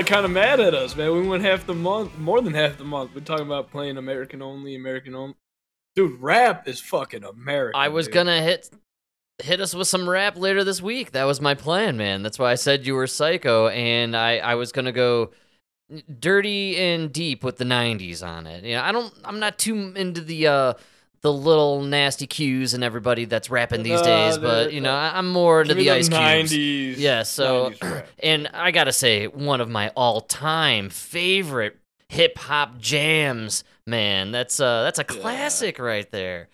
like kind of mad at us, man. We went half the month, more than half the month. We're talking about playing American only, American only. Dude, rap is fucking American. I was dude. gonna hit hit us with some rap later this week. That was my plan, man. That's why I said you were psycho, and I I was gonna go dirty and deep with the '90s on it. You know, I don't. I'm not too into the. uh the little nasty cues and everybody that's rapping these No, days, the- but you know, I- I'm more into me the ice cubes. 90s. Yeah, so 90s and I gotta say, one of my all-time favorite hip hop jams, man. That's uh that's a Yeah. classic right there.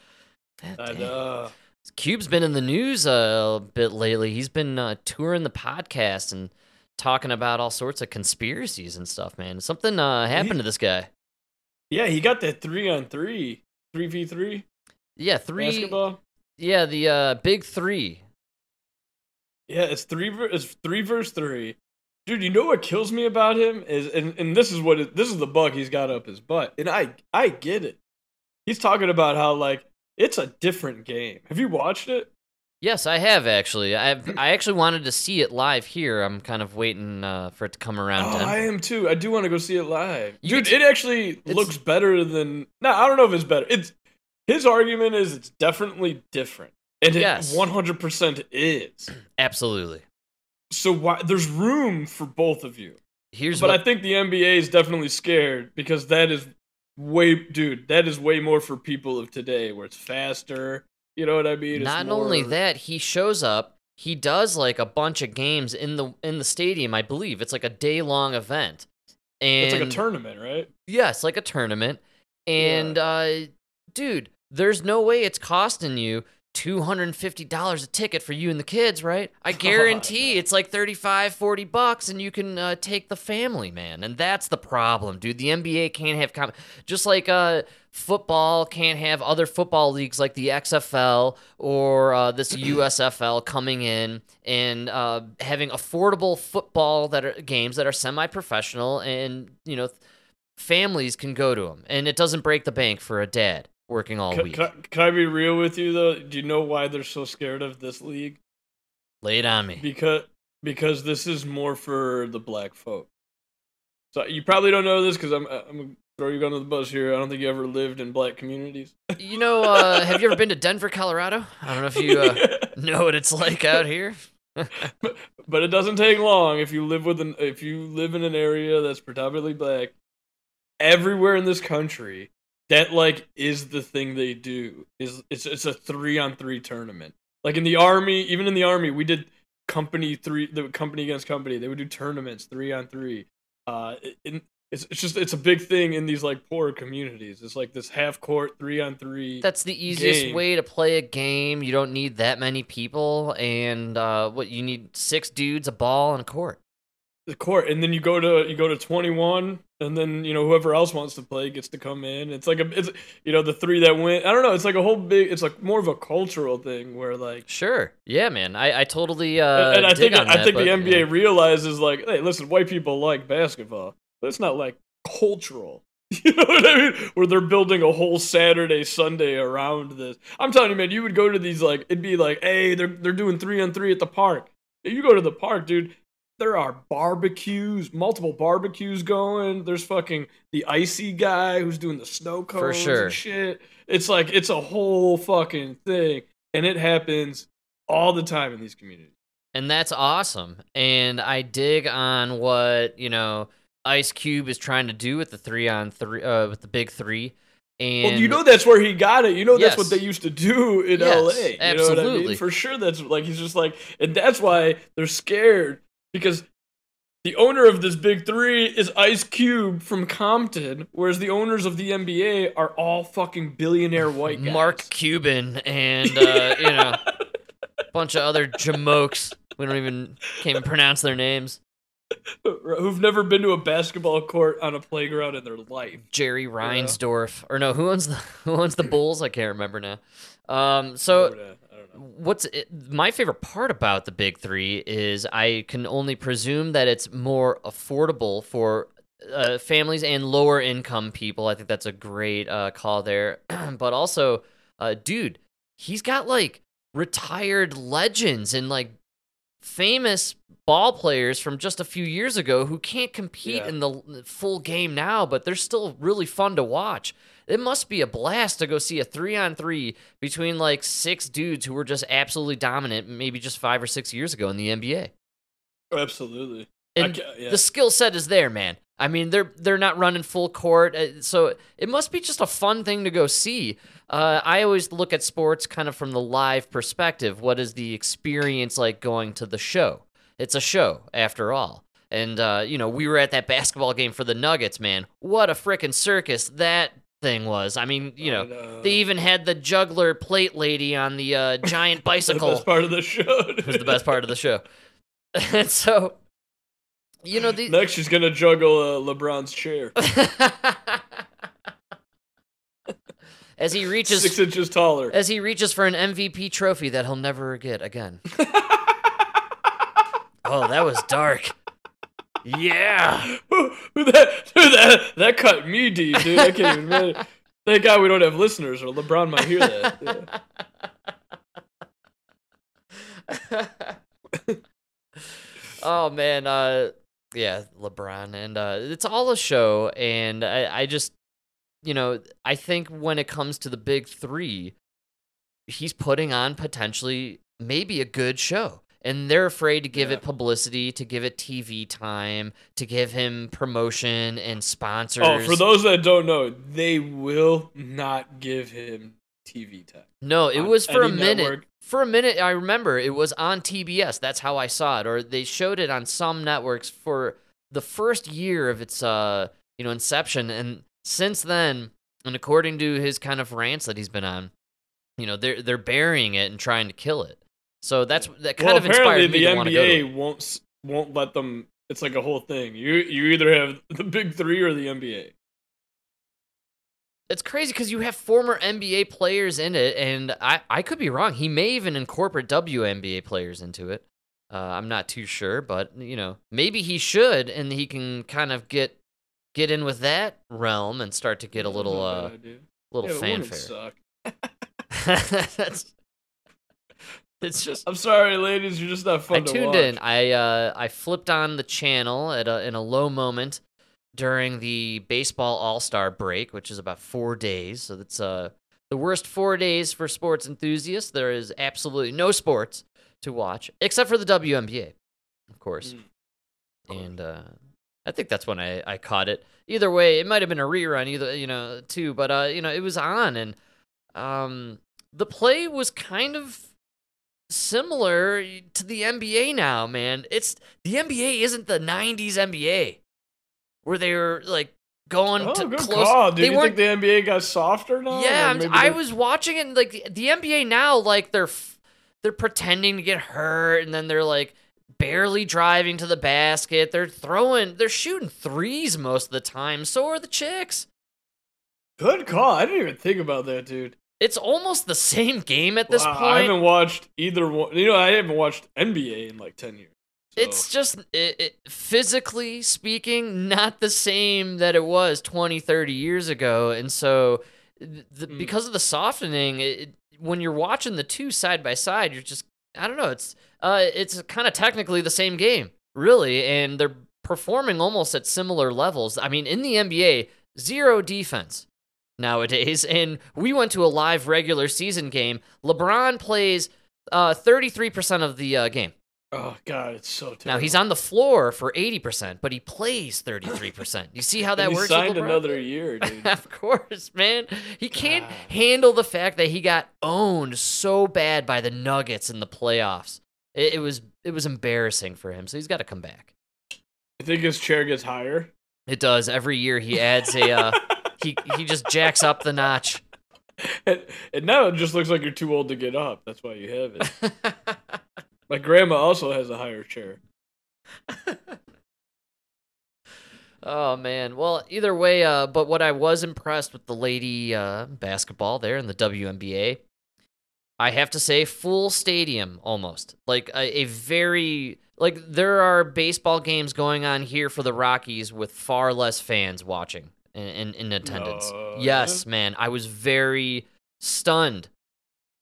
I know. Cube's been in the news a bit lately. He's been uh, touring the podcast and talking about all sorts of conspiracies and stuff, man. Something uh, happened He- to this guy. Yeah, he got that three on three, three v three Yeah, three. basketball. Yeah, the uh, big three. Yeah, it's three. It's three versus three. Dude, you know what kills me about him is, and, and this is what it, this is the bug he's got up his butt, and I I get it. He's talking about how like it's a different game. Have you watched it? Yes, I have actually. I've I actually wanted to see it live here. I'm kind of waiting uh, for it to come around. Oh, I am too. I do want to go see it live, You dude. It actually looks better than. No, I don't know if it's better. It's his argument is it's definitely different, and it 100 percent is. Absolutely. So why there's room for both of you. Here's but what I think the NBA is definitely scared because that is way, dude. That is way more for people of today, where it's faster. You know what I mean? It's Not only that, he shows up. He does like a bunch of games in the in the stadium. I believe it's like a day long event. And it's like a tournament, right? Yeah, it's like a tournament. And uh dude, there's no way it's costing you $250 a ticket for you and the kids, right? I guarantee it's like 35, 40 bucks and you can uh, take the family, man. And that's the problem, dude. The NBA can't have com- just like uh football can't have other football leagues like the XFL or uh, this USFL coming in and uh, having affordable football that are games that are semi-professional and you know families can go to them and it doesn't break the bank for a dad working all Can, week. can, I, can I be real with you though? Do you know why they're so scared of this league? Lay it on me. Because because this is more for the black folk. So you probably don't know this because I'm I'm gonna throw you under the bus here. I don't think you ever lived in black communities. You know, uh, have you ever been to Denver, Colorado? I don't know if you uh, know what it's like out here. but, but it doesn't take long if you live with an if you live in an area that's predominantly black everywhere in this country that like is the thing they do is it's it's a 3 on 3 tournament like in the army even in the army we did company 3 the company against company they would do tournaments 3 on 3 uh it's, it's just it's a big thing in these like poor communities it's like this half court 3 on 3 That's the easiest Game. way to play a game. You don't need that many people, and uh, what you need six dudes, a ball, and a court. the court and then you go to you go to 21 and then you know whoever else wants to play gets to come in. It's like a it's you know the three that win i don't know it's like a whole big it's like more of a cultural thing where like Sure, yeah, man. I, I totally uh, and i think i that, think the nba yeah. realizes like hey listen white people like basketball but it's not like cultural. You know what i mean? Where they're building a whole saturday sunday around this. I'm telling you man you would go to these like it'd be like hey they're they're doing three on three at the park. You go to the park dude there are barbecues, multiple barbecues going. There's fucking the icy guy who's doing the snow cones sure. and shit. It's like it's a whole fucking thing, and it happens all the time in these communities. and that's awesome. And I dig on what you know Ice Cube is trying to do with the three on three, uh, with the big three. And well, you know that's where he got it. You know that's what they used to do in Yes, LA. You know what I mean? For sure, that's like he's just like, and that's why they're scared because the owner of this big three is Ice Cube from Compton, whereas the owners of the NBA are all fucking billionaire white guys. Mark Cuban and uh, you know a bunch of other jamokes. We don't even can't even pronounce their names. who've never been to a basketball court on a playground in their life. Jerry Reinsdorf, or no, who owns the who owns the Bulls? I can't remember now. Um, so I don't know. What's it, my favorite part about the big three is I can only presume that it's more affordable for uh, families and lower income people. I think that's a great uh, call there. but also, uh, dude, he's got like retired legends and like famous ball players from just a few years ago who can't compete Yeah. in the full game now, but they're still really fun to watch. It must be a blast to go see a three on three between like six dudes who were just absolutely dominant, maybe just five or six years ago in the NBA. Absolutely. And yeah. the skill set is there, man. I mean, they're they're not running full court, uh, so it must be just a fun thing to go see. Uh, I always look at sports kind of from the live perspective. What is the experience like going to the show? It's a show, after all. And uh, you know, we were at that basketball game for the Nuggets, man. What a freaking circus that thing was. I mean, you know, know. they even had the juggler plate lady on the uh, giant the bicycle best part of the show. it was the best part of the show. and so, you know, the, Next, she's gonna juggle uh, LeBron's chair, as he reaches six inches taller. as he reaches for an MVP trophy that he'll never get again. oh, that was dark. Yeah. That, who that, that cut me deep, dude. I can't even imagine. Thank God we don't have listeners, or LeBron might hear that. Yeah. oh man, uh yeah, LeBron and uh it's all a show and I I just you know, I think when it comes to the big 3, he's putting on potentially maybe a good show. And they're afraid to give Yeah. it publicity, to give it TV time, to give him promotion and sponsors. Oh, for those that don't know, they will not give him TV time. No, it was for a minute. network. For a minute, I remember it was on TBS. That's how I saw it, or they showed it on some networks for the first year of its, uh, you know, inception. And since then, and according to his kind of rants that he's been on, you know, they're they're burying it and trying to kill it. So that's that kind well, of inspired me the to want to go. it. NBA won't won't let them. It's like a whole thing. You you either have the big three or the NBA. It's crazy because you have former NBA players in it, and I, I could be wrong. He may even incorporate WNBA players into it. Uh, I'm not too sure, but you know, maybe he should, and he can kind of get get in with that realm and start to get a little uh little Yeah, fanfare. suck. That's it's just I'm sorry, ladies. You're just not fun I to tuned watch. in. I uh, I flipped on the channel at a, in a low moment during the baseball All Star break, which is about four days. So that's uh the worst four days for sports enthusiasts. There is absolutely no sports to watch except for the WNBA, of course. Mm. And uh, I think that's when I, I caught it. Either way, it might have been a rerun, either you know, too. But uh, you know, it was on, and um, the play was kind of similar to the NBA now, man. It's the NBA isn't the '90s NBA where they were like going Oh, to good close. call, dude. They You think the NBA got softer now? yeah, I was watching it. And, like the NBA now, like they're they're pretending to get hurt, and then they're like barely driving to the basket. They're throwing, they're shooting threes most of the time. So are the chicks. Good call. I didn't even think about that, dude. It's almost the same game at this Wow, I haven't watched either one. You know, I haven't watched NBA in like ten years. So. It's just it, it, physically speaking, not the same that it was 20, 30 years ago. And so, the, Mm. because of the softening, it- when you're watching the two side by side, you're just, I don't know, it's uh, it's kind of technically the same game, really. And they're performing almost at similar levels. I mean, in the NBA, zero defense nowadays. And we went to a live regular season game. LeBron plays uh, 33% of the uh, game. oh god, it's so terrible. Now he's on the floor for 80%, but he plays 33%. You see how that works? signed another year, dude. of course, man. He can't God. handle the fact that he got owned so bad by the Nuggets in the playoffs. It, it was it was embarrassing for him, so he's got to come back. you think his chair gets higher? It does every year. He adds a uh, he he just jacks up the notch. And, and now it just looks like you're too old to get up. That's why you have it. My grandma also has a higher chair. Oh man. Well, either way, uh, but what I was impressed with the lady uh, basketball there in the WNBA, I have to say, full stadium almost. Like a, a very like there are baseball games going on here for the Rockies with far less fans watching in in, in attendance. Yes, man. I was very stunned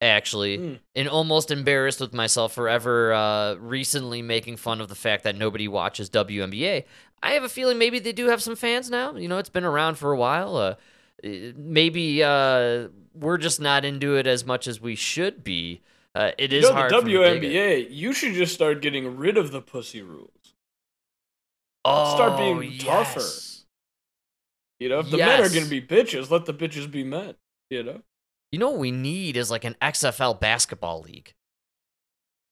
actually, Mm. and almost embarrassed with myself for ever uh, recently making fun of the fact that nobody watches WNBA. I have a feeling maybe they do have some fans now. You know, it's been around for a while. Uh, eh, maybe uh, we're just not into it as much as we should be. Uh, it You is know, hard. the for me to dig it. WNBA, you should just start getting rid of the pussy rules. Oh, start being tougher. Yes. You know, if the men are going to be bitches, let the bitches be men. You know, You know what we need is like an XFL basketball league.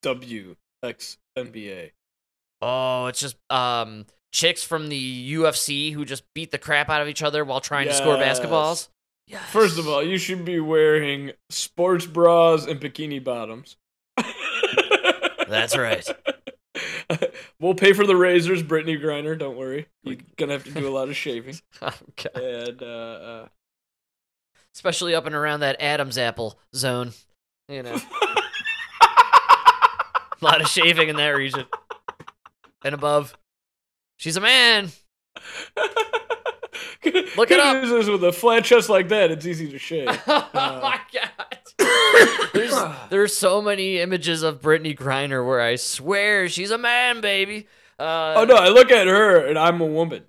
W X NBA. Oh, it's just um chicks from the UFC who just beat the crap out of each other while trying to score basketballs. Yes. First of all, you should be wearing sports bras and bikini bottoms. That's right. we'll pay for the razors, Brittney Griner. Don't worry. You're gonna have to do a lot of shaving, Oh, God. and uh, uh, Especially up and around that Adam's apple zone. You know, a lot of shaving in that region and above. She's a man. Look it up. Is with a flat chest like that, it's easy to shave. oh my god. There's there's so many images of Brittney Griner where I swear she's a man, baby. Uh, oh no, I look at her and I'm a woman.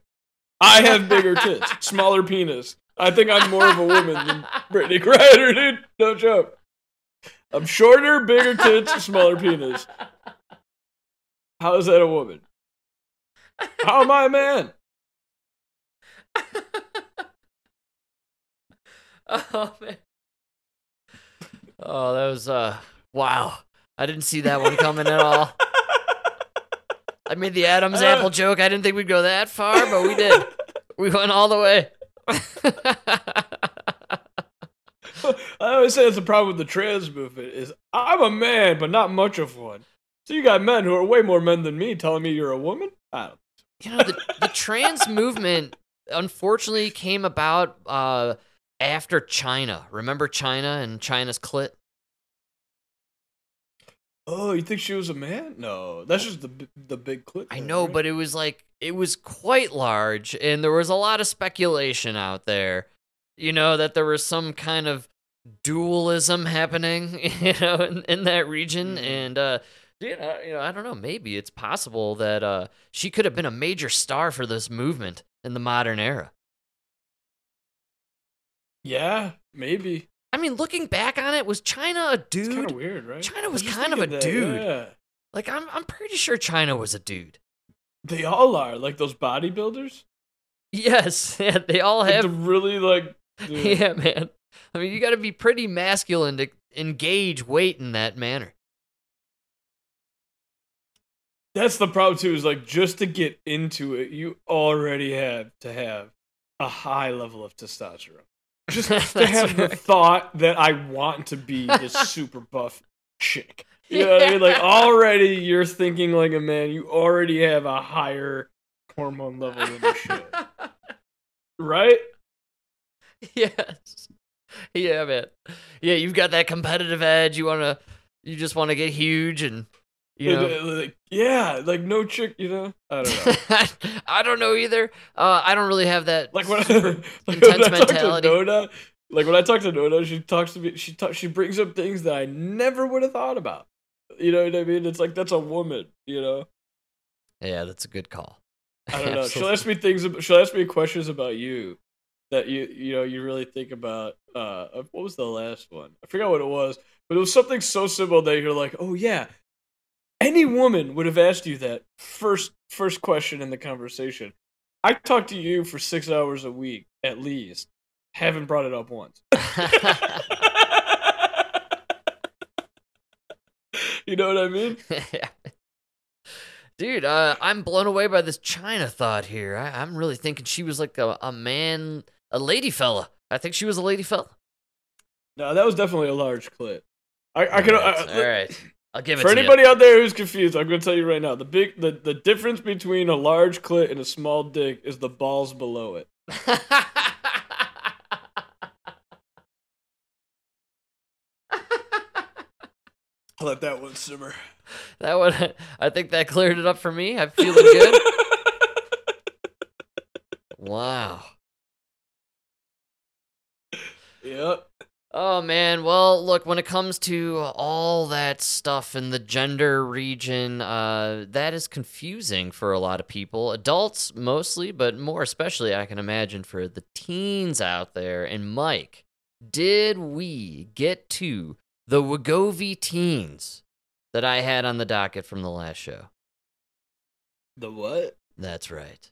I have bigger tits, smaller penis. I think I'm more of a woman than Brittney Griner, dude. No joke. I'm shorter, bigger tits, smaller penis. How is that a woman? How am I a man? Oh man. Oh, that was uh wow. I didn't see that one coming at all. I made the Adam's Uh. apple joke. I didn't think we'd go that far, but we did. We went all the way. I always say it's the problem with the trans movement is I'm a man, but not much of one. So you got men who are way more men than me telling me you're a woman? I don't. you know, the, the trans movement unfortunately came about uh after Chyna. Remember Chyna and Chyna's clit? Oh, you think she was a man? No, that's just the the big clip. I know, right? but it was like it was quite large, and there was a lot of speculation out there. You know that there was some kind of dualism happening, you know, in, in that region, Mhm. and uh, you know, you know, I don't know. Maybe it's possible that uh, she could have been a major star for this movement in the modern era. Yeah, maybe. I mean, looking back on it, was Chyna a It's kind dude? of weird, right? Chyna was kind of a that, dude. Yeah. Like, I'm, I'm pretty sure Chyna was a dude. They all are like those bodybuilders. Yes, yeah, they all Like have the really like. dude. Yeah, man. I mean, you got to be pretty masculine to engage weight in that manner. That's the problem too. Is like just to get into it, you already have to have a high level of testosterone. Just to have the thought that I want to be this super buff chick. You know what I mean? Like already you're thinking like a man. You already have a higher hormone level than you should, right? yes. Yeah, man. Yeah, you've got that competitive edge. You wanna, you just want to get huge, and you know. Like, like, yeah, like no trick, You know, I don't know. I don't know either. Uh, I don't really have that. Like when I, like intense when I talk to mentality. Nona, like when I talk to Nona, she talks to me. She talk, she brings up things that I never would have thought about. You know what I mean? It's like that's a woman. You know, yeah, that's a good call. I don't know. She'll ask me things. She'll ask me questions about you that you you know you really think about. Uh, what was the last one? I forgot what it was, but it was something so simple that you're like, oh yeah. Any woman would have asked you that first first question in the conversation. I talk to you for six hours a week at least. Haven't brought it up once. you know what I mean? Yeah. Dude, uh, I'm blown away by this Chyna thought here. I, I'm really thinking she was like a, a man, a lady fella. I think she was a lady fella. No, that was definitely a large clip. I, I can. Alright, I, all right. I'll give it For to anybody out there who's confused, I'm going to tell you right now: the big, the, the difference between a large clit and a small dick is the balls below it. I'll let that one simmer. that one, I think that cleared it up for me. I'm feeling good. wow. yep. Oh man, well, look, when it comes to all that stuff in the gender region, uh, that is confusing for a lot of people. Adults mostly, but more especially, I can imagine, for the teens out there. And Mike, did we get to the Wegovy teens that I had on the docket from the last show? The what? That's right.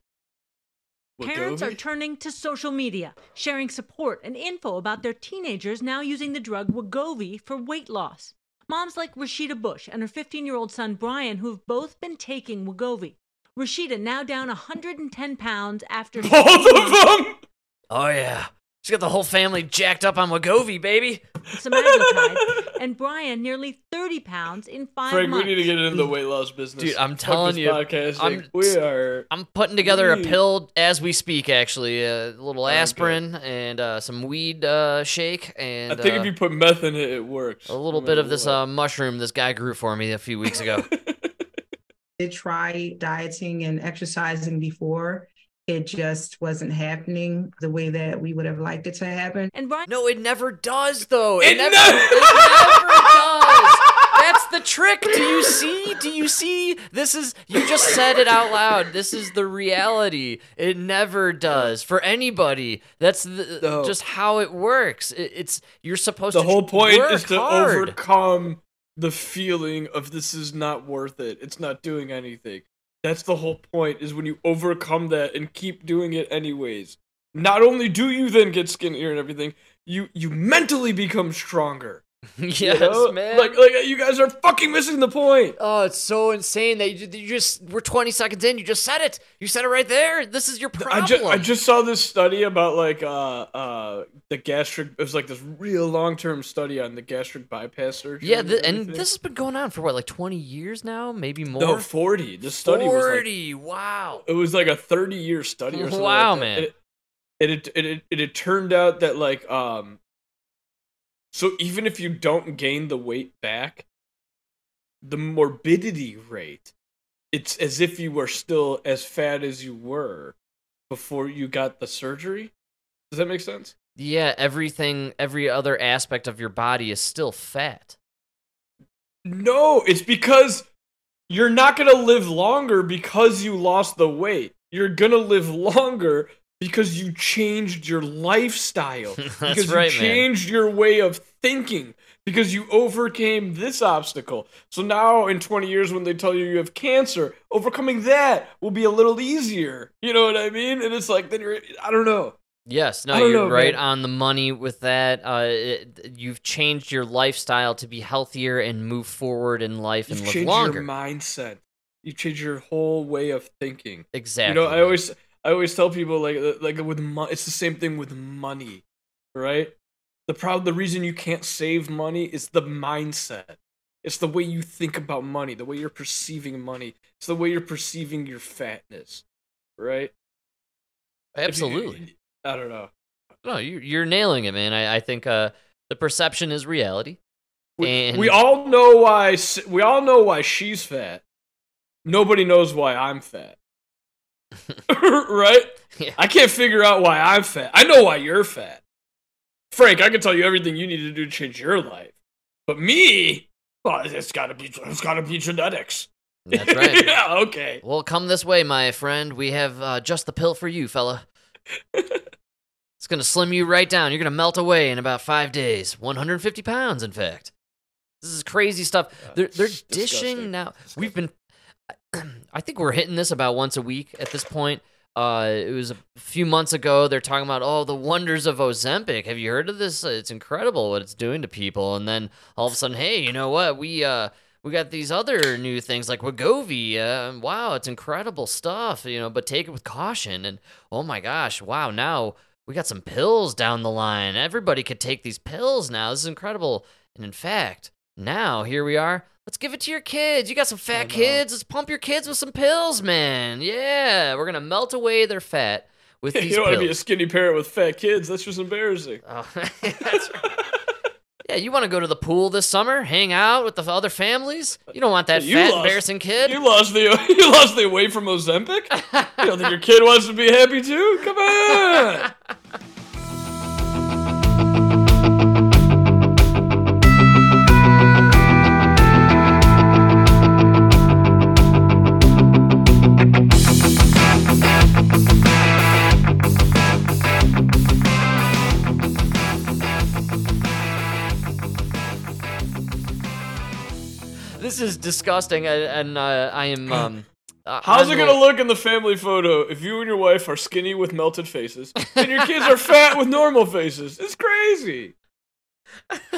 Parents are turning to social media, sharing support and info about their teenagers now using the drug Wegovy for weight loss. Moms like Rashida Bush and her 15 year old son Brian, who've both been taking Wegovy. Rashida now down 110 pounds after. Both of them. Oh yeah, she's got the whole family jacked up on Wegovy, baby. semaglutide, and Brian nearly 30 pounds in five Frank, months. we need to get into the weight loss business. Dude, I'm telling you, podcasting. I'm- we are. I'm putting together a pill as we speak. Actually, a little Okay. aspirin and uh, some weed uh, shake, And I think uh, if you put meth in it, it works. a little No bit of this uh, mushroom this guy grew for me a few weeks ago. did try dieting and exercising before. It just wasn't happening the way that we would have liked it to happen. And Brian no, it never does, though. It, It never, never- it never does. That's the trick. Do you see? Do you see? This is you just said it out loud. This is the reality. It never does for anybody. That's the, No. just how it works. It, it's you're supposed the to The whole point work is to hard. overcome the feeling of this is not worth it. It's not doing anything. That's the whole point is when you overcome that and keep doing it anyways. Not only do you then get skinnier and everything, you you mentally become stronger. yes, you know? man. Like like you guys are fucking missing the point. Oh, it's so insane that you, you just we're 20 seconds in. You just said it. You said it right there. This is your problem. I just I just saw this study about like uh uh the gastric it was like this real long term study on the gastric bypass surgery. yeah, th- and everything. this has been going on for what, like 20 years now, maybe more. no 40. This study was like 40. wow. it was like a 30 year study or something Wow, like that. man. It, and it, it, it, it, it turned out that like um so even if you don't gain the weight back the morbidity rate it's as if you were still as fat as you were before you got the surgery? Does that make sense? Yeah, everything, every other aspect of your body is still fat. no it's because you're not going to live longer because you lost the weight. You're going to live longer because you changed your lifestyle That's because right, you man. changed your way of thinking because you overcame this obstacle. So now in 20 years when they tell you you have cancer, overcoming that will be a little easier. You know what I mean? And it's like then you're I don't know. Yes, no, you're know, right man. on the money with that. Uh, it, you've changed your lifestyle to be healthier and move forward in life and You've live longer. your mindset. You change your whole way of thinking. exactly. You know, I always I always tell people like uh, like with money, it's the same thing with money, right? The problem, the reason you can't save money is the mindset. It's the way you think about money, the way you're perceiving money. It's the way you're perceiving your fatness, right? If you- absolutely. I don't know. No, you, you're nailing it, man. I, I think uh, the perception is reality. We, And- we all know why. We all know why she's fat. Nobody knows why I'm fat. right? Yeah. I can't figure out why I'm fat. I know why you're fat. Frank, I can tell you everything you need to do to change your life. But me, well, it's gotta be it's gotta be genetics. That's right. yeah, okay. Well, come this way, my friend. We have uh, just the pill for you, fella. it's gonna slim you right down. You're gonna melt away in about five days. 150 pounds, in fact. This is crazy stuff. They're they're dishing now. We've been. I think we're hitting this about once a week at this point. Uh, it was a few months ago. They're talking about oh the wonders of Ozempic. Have you heard of this? It's incredible what it's doing to people. And then all of a sudden, hey, you know what? We uh we got these other new things like Wegovy. Uh, wow, it's incredible stuff. You know, but take it with caution. And oh my gosh, wow, now we got some pills down the line. Everybody could take these pills now. This is incredible. And in fact, now here we are. Let's give it to your kids. You got some fat kids. Let's pump your kids with some pills, man. Yeah, we're gonna melt away their fat with these You don't want to be a skinny parent with fat kids. That's just embarrassing. Oh, that's right. Yeah, you want to go to the pool this summer, hang out with the other families. You don't want that You fat, lost- embarrassing kid. You lost the you lost the weight from Ozempic. You don't think your kid wants to be happy too? Come on. This is disgusting, and, and uh, I am. Um, How's I'm it gonna look in the family photo if you and your wife are skinny with melted faces and your kids are fat with normal faces? It's crazy.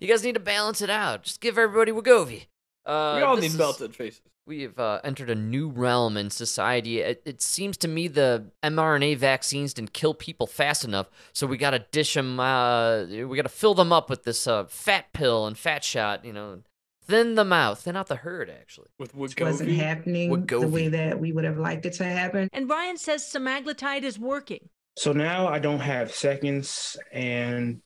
you guys need to balance it out. Just give everybody Wegovy. Uh, we all need is, melted faces. We have uh, entered a new realm in society. It, it seems to me the mRNA vaccines didn't kill people fast enough, so we got to dish them. Uh, we got to fill them up with this uh, fat pill and fat shot. You know, thin them out, thin out the herd. Actually, With It wasn't Wegovy. happening the way that we would have liked it to happen. And Brian says semaglutide is working. So now I don't have seconds and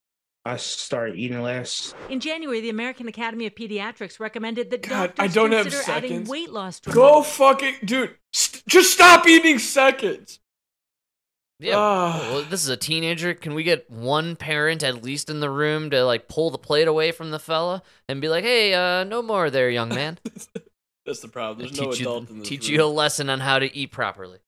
I started eating less. In January, the American Academy of Pediatrics recommended that God, doctors I don't have consider adding weight loss drugs. Go fucking dude. St- just stop eating seconds. Yeah. Ah. well, this is a teenager. Can we get one parent at least in the room to like pull the plate away from the fella and be like, "Hey, uh, no more there, young man." That's the problem. There's teach no you, in this teach room. you a lesson on how to eat properly.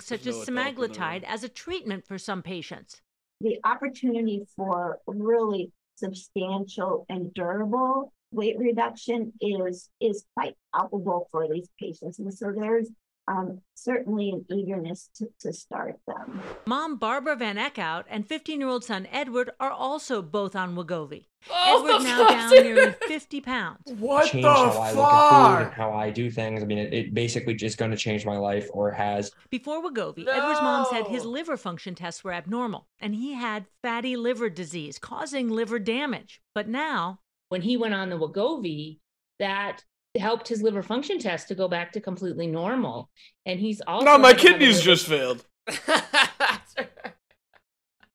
such There's as no adult in the room. semaglutide as a treatment for some patients. the opportunity for really substantial and durable weight reduction is is quite palpable for these patients. And so there's um, certainly an eagerness to, to start them. Mom Barbara Van Eckhout and 15 year old son Edward are also both on Wegovy. Oh, Edward now down nearly 50 pounds. What change the how I look at food and fuck? how I do things. I mean, it, it basically just going to change my life or has. Before Wegovy, Edward's mom said his liver function tests were abnormal and he had fatty liver disease causing liver damage. But now, when he went on the Wegovy, that helped his liver function test to go back to completely normal. And he's also No, my had to have a kidneys just failed.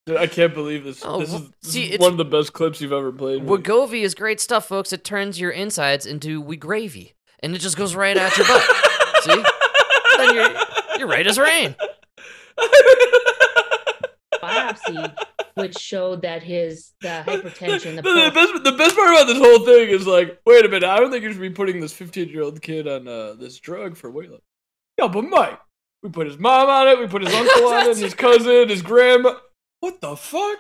Dude, I can't believe this. Oh, this is, this see, is it's- one of the best clips you've ever played. me. Wegovy is great stuff, folks. It turns your insides into we gravy, and it just goes right at your butt. See? Then you're you're right as rain. biopsy, which showed that his the hypertension, the, the, the por- best, the best part about this whole thing is like, wait a minute, I don't think you should be putting this 15 year old kid on uh, this drug for weight loss. Yeah, but Mike, we put his mom on it, we put his uncle on it, his cousin, his grandma. What the fuck?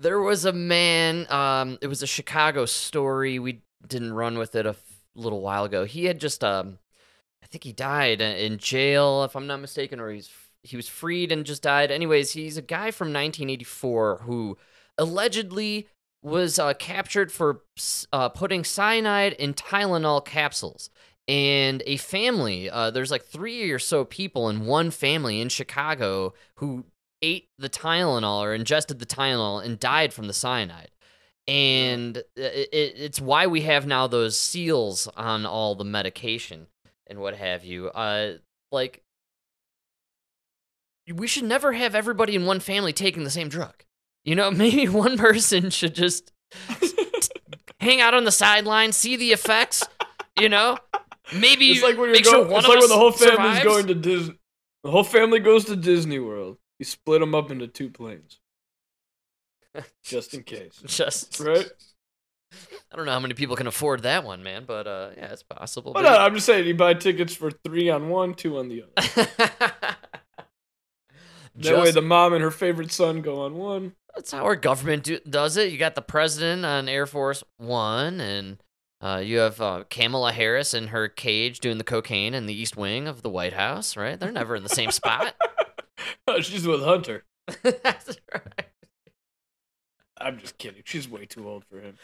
There was a man. Um, it was a Chicago story. We didn't run with it a f- little while ago. He had just um, I think he died uh, in jail, if I'm not mistaken, or he's he was freed and just died. Anyways, he's a guy from 1984 who allegedly was uh, captured for uh, putting cyanide in Tylenol capsules. And a family, uh, there's like three or so people in one family in Chicago who ate the Tylenol or ingested the Tylenol and died from the cyanide. And it, it, it's why we have now those seals on all the medication and what have you. Uh, like, we should never have everybody in one family taking the same drug. You know, maybe one person should just hang out on the sideline, see the effects. You know, maybe It's like when you're make sure going. one it's of like when the whole family's survives. going to Disney. The whole family goes to Disney World. You split them up into two planes, just in case. Just Right? I don't know how many people can afford that one, man, but uh, yeah, it's possible. But But- no, I'm just saying, you buy tickets for three on one, two on the other. That way, the mom and her favorite son go on one. That's how our government do, does it. You got the president on Air Force One, and uh, you have uh, Kamala Harris in her cage doing the cocaine in the East Wing of the White House. Right? They're never in the same spot. She's with Hunter. That's right. I'm just kidding. She's way too old for him.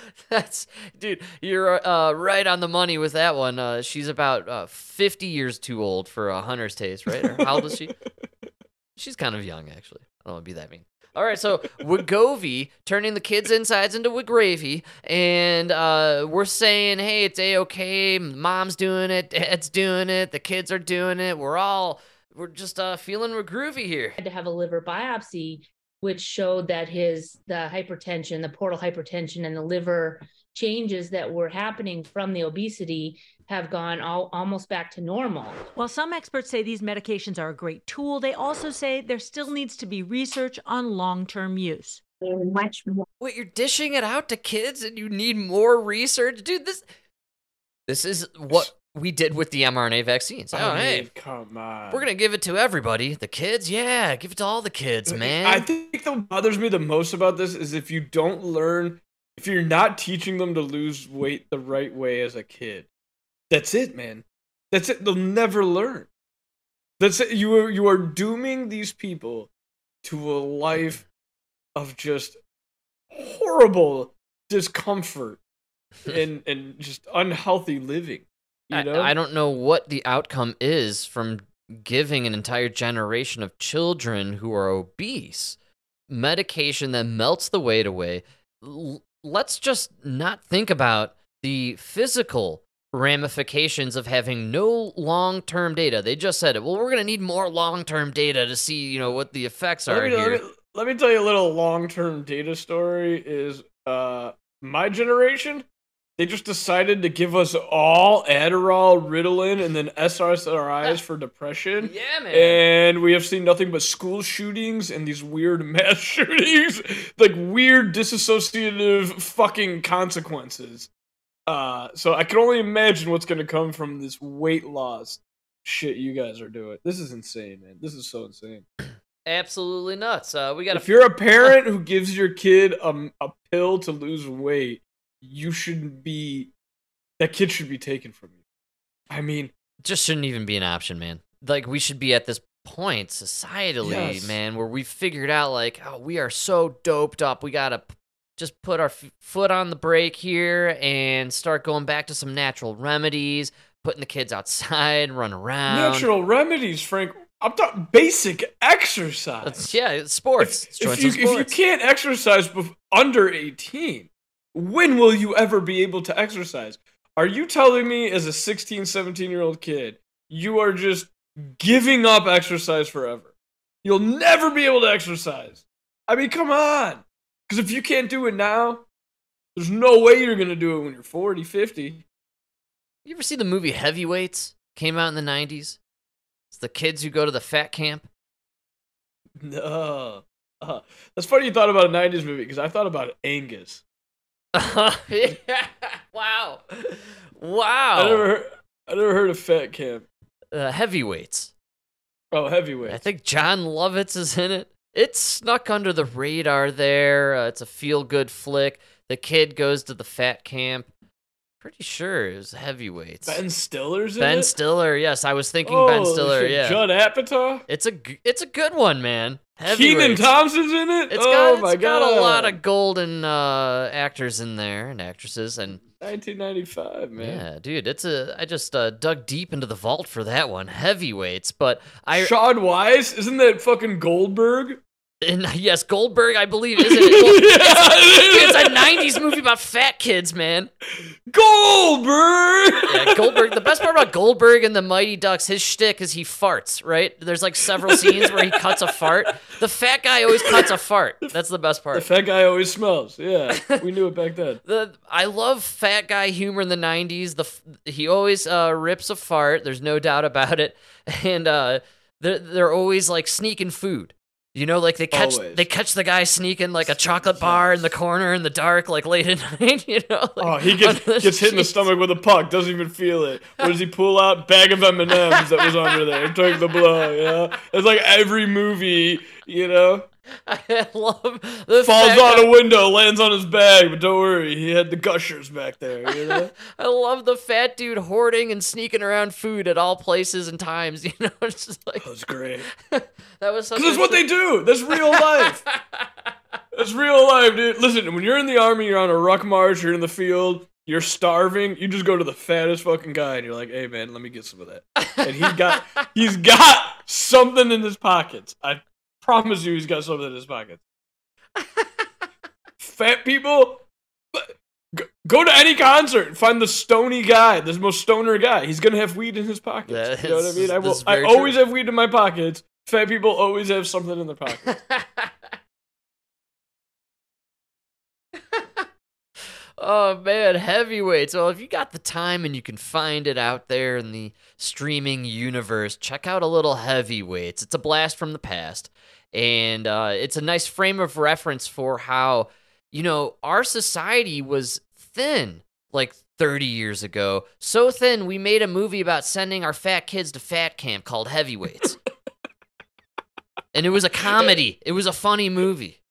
That's dude. You're uh, right on the money with that one. Uh, she's about uh, 50 years too old for a hunter's taste, right? Or how old is she? She's kind of young, actually. I don't want to be that mean. All right, so Wegovy turning the kids' insides into Wigravy, and uh, we're saying, hey, it's a okay. Mom's doing it, dad's doing it, the kids are doing it. We're all we're just uh, feeling we're groovy here. had to have a liver biopsy, which showed that his the hypertension, the portal hypertension, and the liver changes that were happening from the obesity have gone all, almost back to normal. While some experts say these medications are a great tool, they also say there still needs to be research on long term use. They're much more Wait, you're dishing it out to kids, and you need more research, dude. This this is what we did with the mRNA vaccines. Oh, I hey, come on. We're gonna give it to everybody. The kids, yeah, give it to all the kids, man. I think what bothers me the most about this is if you don't learn if you're not teaching them to lose weight the right way as a kid, that's it, man. That's it. They'll never learn. That's it. You are you are dooming these people to a life of just horrible discomfort and and just unhealthy living. You I. I don't know what the outcome is from giving an entire generation of children who are obese medication that melts the weight away. L- let's just not think about the physical ramifications of having no long-term data. They just said it. Well, we're going to need more long-term data to see, you know, what the effects are let me, here. let me, let me tell you a little long-term data story is uh my generation they just decided to give us all Adderall, Ritalin, and then SSRIs for depression. Yeah, man. And we have seen nothing but school shootings and these weird mass shootings, like weird disassociative fucking consequences. Uh, so I can only imagine what's gonna come from this weight loss shit you guys are doing. This is insane, man. This is so insane. Absolutely nuts. Uh, we got If you're a parent who gives your kid a, a pill to lose weight, you shouldn't be. That kid should be taken from you. I mean, just shouldn't even be an option, man. Like we should be at this point societally, Yes. man, where we figured out like, oh, we are so doped up. We gotta p- just put our f- foot on the brake here and start going back to some natural remedies, putting the kids outside, run around. natural remedies, Frank. I'm talking basic exercise. That's, yeah, sports. If, if you, some if you can't exercise under 18, when will you ever be able to exercise? Are you telling me, as a 16, 17 year old kid, you are just giving up exercise forever? You'll never be able to exercise. I mean, come on. Because if you can't do it now, there's no way you're going to do it when you're 40, 50. You ever see the movie Heavyweights? Came out in the '90s. It's the kids who go to the fat camp. No. Uh, that's funny you thought about a 90s movie because I thought about Angus. yeah. Wow. Wow. I never heard, I never heard of Fat Camp. uh, heavyweights. Oh, heavyweight. I think Jon Lovitz is in it. It snuck under the radar there. Uh, it's a feel good flick. The kid goes to the fat camp. Pretty sure it was heavyweights. Ben Stiller's in it? Ben it? Stiller. Yes, I was thinking Ben Oh, Stiller. shit, Yeah, Judd Apatow? it's a it's a good one, man. Kenan Thompson's in it? It's oh got, my it's got a lot of golden uh, actors in there and actresses and 1995, man. yeah, dude, it's a I just uh, dug deep into the vault for that one, heavyweights. But I Shaun Weiss? Isn't that fucking Goldberg? And yes, Goldberg, I believe, isn't it? Well, it's, it's a '90s movie about fat kids, man. Goldberg! Yeah, Goldberg. The best part about Goldberg and the Mighty Ducks, his shtick is he farts. Right? There's like several scenes where he cuts a fart. The fat guy always cuts a fart. That's the best part. the fat guy always smells. Yeah, we knew it back then. The I love fat guy humor in the '90s. The he always uh, rips a fart. There's no doubt about it. And uh, they're they're always like sneaking food. You know, like they catch Always. they catch the guy sneaking like a chocolate bar in the corner in the dark, like late at night. You know, like, Oh, he gets, gets hit in the stomach with a puck. Doesn't even feel it. What does he pull out? Bag of M and M's that was under there. Take the blow. You know, it's like every movie. You know, I love the falls out guy- a window, lands on his bag, but don't worry, he had the gushers back there. You know, I love the fat dude hoarding and sneaking around food at all places and times. You know, it's just like that was great. that was. Because that's what they do. That's real life. That's real life, dude. Listen, when you're in the army, you're on a ruck march, you're in the field, you're starving, you just go to the fattest fucking guy and you're like, hey man, let me get some of that. And he got he's got something in his pockets. I promise you he's got something in his pocket. Fat people Go to any concert and find the stony guy, the most stoner guy. He's gonna have weed in his pockets. That you know what I mean? I will. I true. always have weed in my pockets. Fat people always have something in their pockets. oh man, heavyweights. Well, if you got the time and you can find it out there in the streaming universe, check out a little heavyweights. It's a blast from the past, and uh, it's a nice frame of reference for how you know our society was thin like 30 years ago. So thin, we made a movie about sending our fat kids to fat camp called Heavyweights. and it was a comedy. It was a funny movie.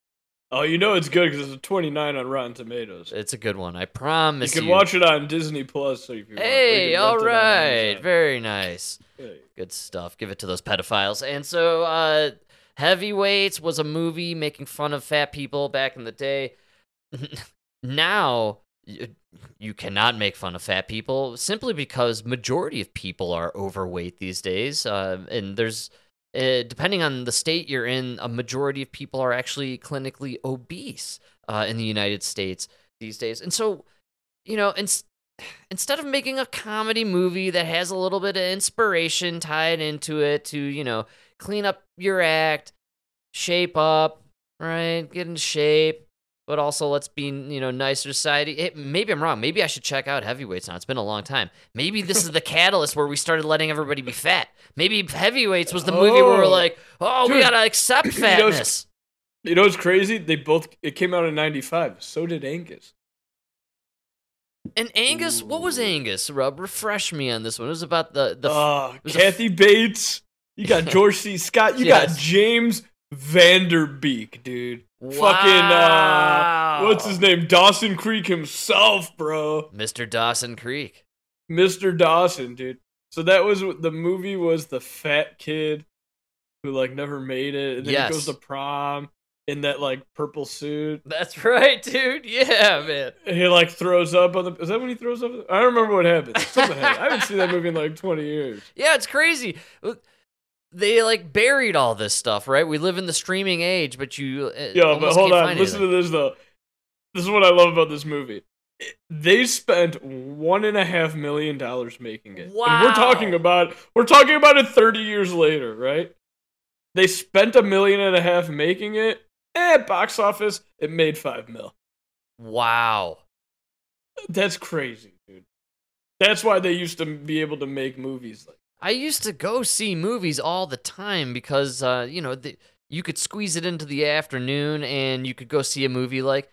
Oh, you know it's good because it's a 29 on Rotten Tomatoes. It's a good one. I promise You can you. watch it on Disney Plus. So if you Hey, all rent it on right, very nice. Hey. Good stuff. Give it to those pedophiles. And so, uh, Heavyweights was a movie making fun of fat people back in the day. now, you cannot make fun of fat people simply because majority of people are overweight these days. Uh, and there's, uh, depending on the state you're in, a majority of people are actually clinically obese uh, in the United States these days. And so, you know, ins- instead of making a comedy movie that has a little bit of inspiration tied into it to, you know, clean up your act, shape up, right? Get in shape, but also let's be, you know, nicer society. It, maybe I'm wrong. Maybe I should check out heavyweights now. It's been a long time. Maybe this is the catalyst where we started letting everybody be fat. Maybe heavyweights was the movie where we're Oh. like, oh, we gotta accept you know, fatness. You know what's crazy? They both. It came out in '95. So did Angus. And Angus, what was Angus? Rob, refresh me on this one. It was about the the. Uh, was a Kathy Bates. You got George C. Scott. You Yes. got James Van Der Beek, dude. Fucking uh, what's his name? Dawson Creek himself, bro. Mr. Dawson Creek. Mr. Dawson, dude. So that was the movie was the fat kid who like never made it, and then Yes. he goes to prom in that like purple suit. That's right, dude. Yeah, man. And he like throws up on the. Is that when he throws up? I don't remember what happened. Something happened. I haven't seen that movie in like twenty years. Yeah, it's crazy. They like buried all this stuff, right? We live in the streaming age, but you. Uh, Yo, but hold on. Listen anything. to this though. This is what I love about this movie. They spent one and a half million dollars making it. And we're talking Wow. about we're talking about it thirty years later, right? They spent a million and a half making it. Eh, box office, it made five mil. Wow. That's crazy, dude. That's why they used to be able to make movies like I used to go see movies all the time because, uh, you know, the, you could squeeze it into the afternoon and you could go see a movie like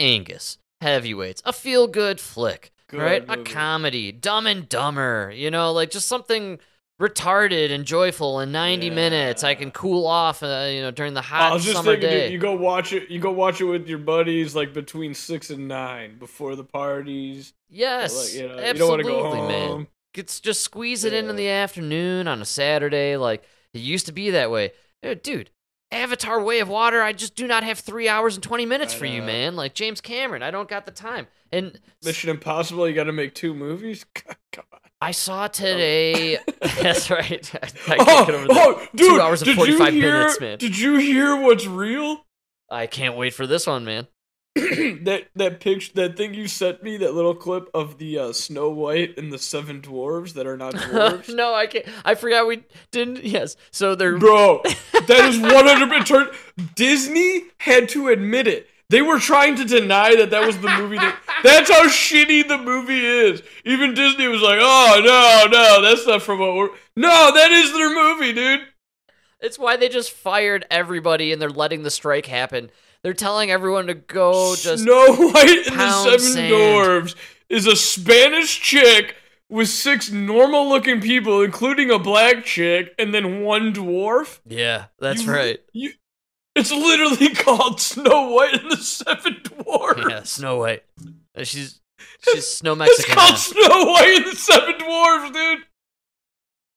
Angus, Heavyweights, a feel good flick, Good right? A comedy, Dumb and Dumber, you know, like just something retarded and joyful in 90 minutes. I can cool off, uh, you know, during the hot I was just summer thinking, day. dude, you go watch it. You go watch it with your buddies, like between six and nine, before the parties. yes, Like, you know, you don't absolutely, want to go man. It's just squeeze it in in the afternoon on a Saturday. Like it used to be that way. Uh, Dude, Avatar Way of Water, I just do not have three hours and 20 minutes for you, man. Like James Cameron, I don't got the time. And Mission Impossible, you got to make two movies. Come on. I saw today. That's right. I, I oh, can't get over that. oh, dude, Two hours and did 45 you hear, minutes, man. Did you hear what's real? I can't wait for this one, man. that that picture, that thing you sent me, that little clip of the uh, Snow White and the Seven Dwarves that are not dwarves. no, I can't. I forgot we didn't. Yes. So they're. Bro, that is 100 turn. Disney had to admit it. They were trying to deny that that was the movie. That, that's how shitty the movie is. Even Disney was like, "Oh no, no, that's not from what we're." No, that is their movie, dude. It's why they just fired everybody and they're letting the strike happen. They're telling everyone to go just. Snow White and the Seven sand. Dwarves is a Spanish chick with six normal-looking people, including a black chick, and then one dwarf. Yeah, that's You- right. You, it's literally called Snow White and the Seven Dwarfs. Yeah, Snow White. Uh, She's she's Snow Mexican. It's called now. Snow White and the Seven Dwarfs, dude.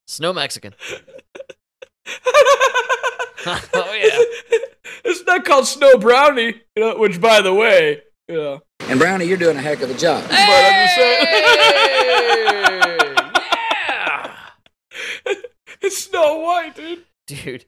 Snow Mexican. oh yeah. It's not called Snow Brownie, you know, which, by the way, you know, And Brownie, you're doing a heck of a job. but I'm just saying, yeah. it's Snow White, dude. Dude.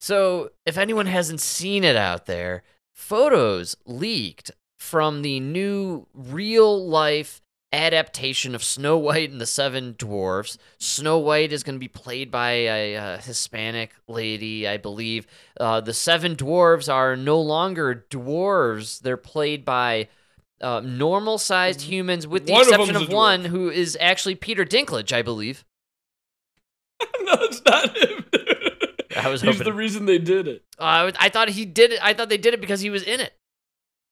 So, if anyone hasn't seen it out there, photos leaked from the new real life adaptation of Snow White and the Seven Dwarfs. Snow White is going to be played by a, uh Hispanic lady, I believe. Uh, the Seven Dwarfs are no longer dwarves, they're played by. Uh, normal sized humans, with the One exception them's of, one who is actually Peter Dinklage, I believe. no, it's not him. I was He's hoping- the reason they did it. Uh, I I thought he did it. I thought they did it because he was in it.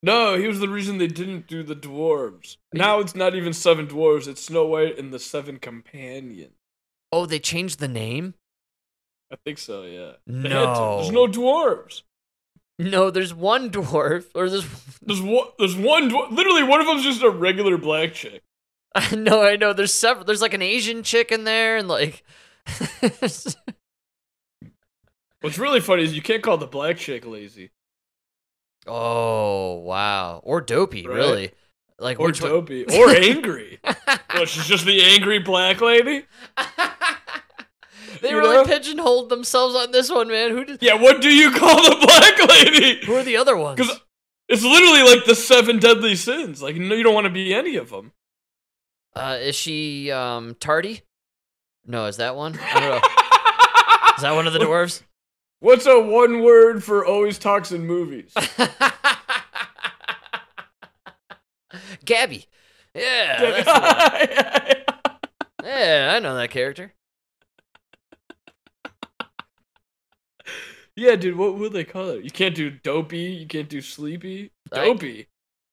No, he was the reason they didn't do the dwarves. Now it's not even seven dwarves; it's Snow White and the Seven Companions. Oh, they changed the name? I think so. Yeah. They had to. No. There's no dwarves. No, there's one dwarf, or there's. There's one. There's one. Literally, one of them's just a regular black chick. I know, I know. There's several. There's like an Asian chick in there, and like. What's really funny is you can't call the black chick lazy oh wow, or dopey, Right. really. Like or one- dopey or angry. What, she's just the angry black lady. they You really know? pigeonholed themselves on this one, man. Who did? Yeah, what do you call the black lady? Who are the other ones? Because it's literally like the seven deadly sins. Like, no, you don't want to be any of them. Uh, is she um tardy? No, is that one? I don't know. Is that one of the dwarves? What's a one word for always talks in movies? Gabby. Yeah, one. yeah, I know that character. yeah, dude, what would they call it? You can't do dopey. You can't do sleepy. I- Dopey.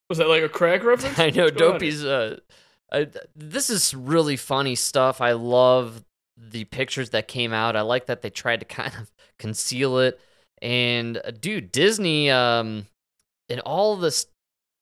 Was that like a crack reference? I know What's going on Dopey's. Uh, I, this is really funny stuff. I love the pictures that came out. I like that they tried to kind of conceal it. And uh, dude, Disney, um, and all this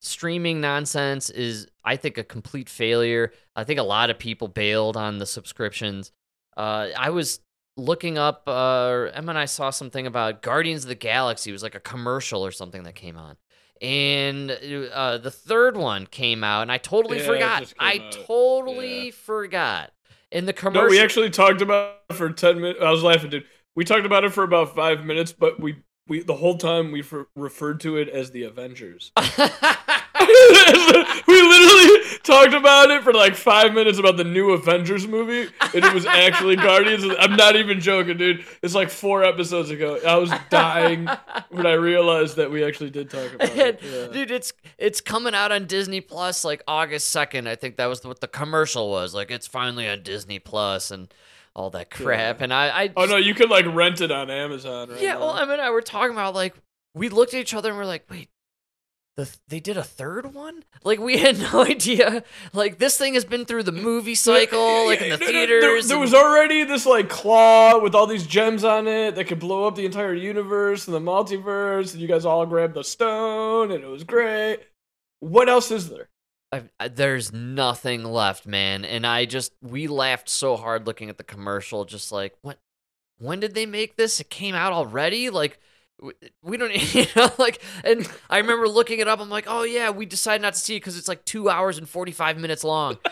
streaming nonsense is, I think, a complete failure. I think a lot of people bailed on the subscriptions. Uh, I was looking up. Uh, Emma and I saw something about Guardians of the Galaxy. It was like a commercial or something that came on and uh, the third one came out, and I totally Yeah, forgot. I out. totally forgot. In the commercial, No, we actually talked about it for ten minutes. I was laughing, dude. We talked about it for about five minutes, but we we the whole time we for, referred to it as the Avengers. we literally talked about it for like five minutes about the new Avengers movie, and it was actually Guardians. The- I'm not even joking, dude. It's like four episodes ago. I was dying when I realized that we actually did talk about it. Yeah. dude, it's it's coming out on Disney Plus like August second. I think that was what the commercial was. Like it's finally on Disney Plus and all that crap. And I, I Oh no, you can like rent it on Amazon right yeah. now. Well, Emma and I were talking about like we looked at each other and we're like, wait. The, they did a third one? Like we had no idea. Like this thing has been through the movie cycle, like in the No, no, theaters. There, there and- was already this like claw with all these gems on it that could blow up the entire universe and the multiverse, and you guys all grabbed the stone, and it was great. What else is there? I, there's nothing left, man. And I just we laughed so hard looking at the commercial, just like when when did they make this? It came out already, like. We don't, you know, like, and I remember looking it up. I'm like, oh yeah, we decided not to see it because it's like two hours and 45 minutes long.